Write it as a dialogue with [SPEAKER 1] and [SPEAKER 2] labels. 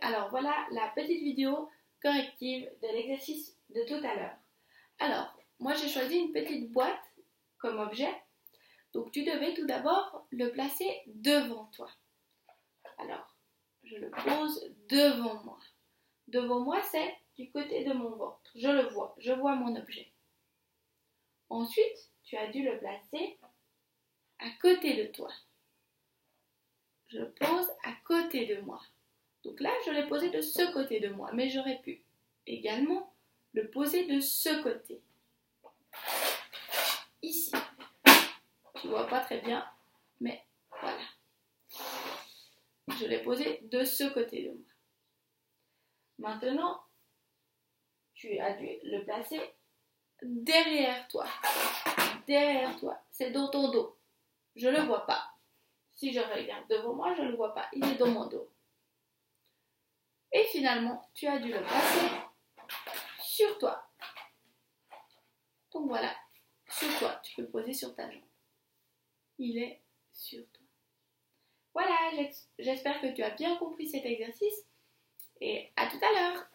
[SPEAKER 1] Alors voilà la petite vidéo corrective de l'exercice de tout à l'heure. Alors, moi j'ai choisi une petite boîte comme objet. Donc tu devais tout d'abord le placer devant toi. Alors, je le pose devant moi. Devant moi, c'est du côté de mon ventre. Je le vois, je vois mon objet. Ensuite, tu as dû le placer à côté de toi. Je le pose à côté de moi. Donc là, je l'ai posé de ce côté de moi, mais j'aurais pu également le poser de ce côté. Ici. Tu vois pas très bien, mais voilà. Je l'ai posé de ce côté de moi. Maintenant, tu as dû le placer derrière toi. Derrière toi. C'est dans ton dos. Je ne le vois pas. Si je regarde devant moi, je ne le vois pas. Il est dans mon dos. Finalement, tu as dû le placer sur toi. Donc voilà, sur toi. Tu peux le poser sur ta jambe. Il est sur toi. Voilà, j'espère que tu as bien compris cet exercice et à tout à l'heure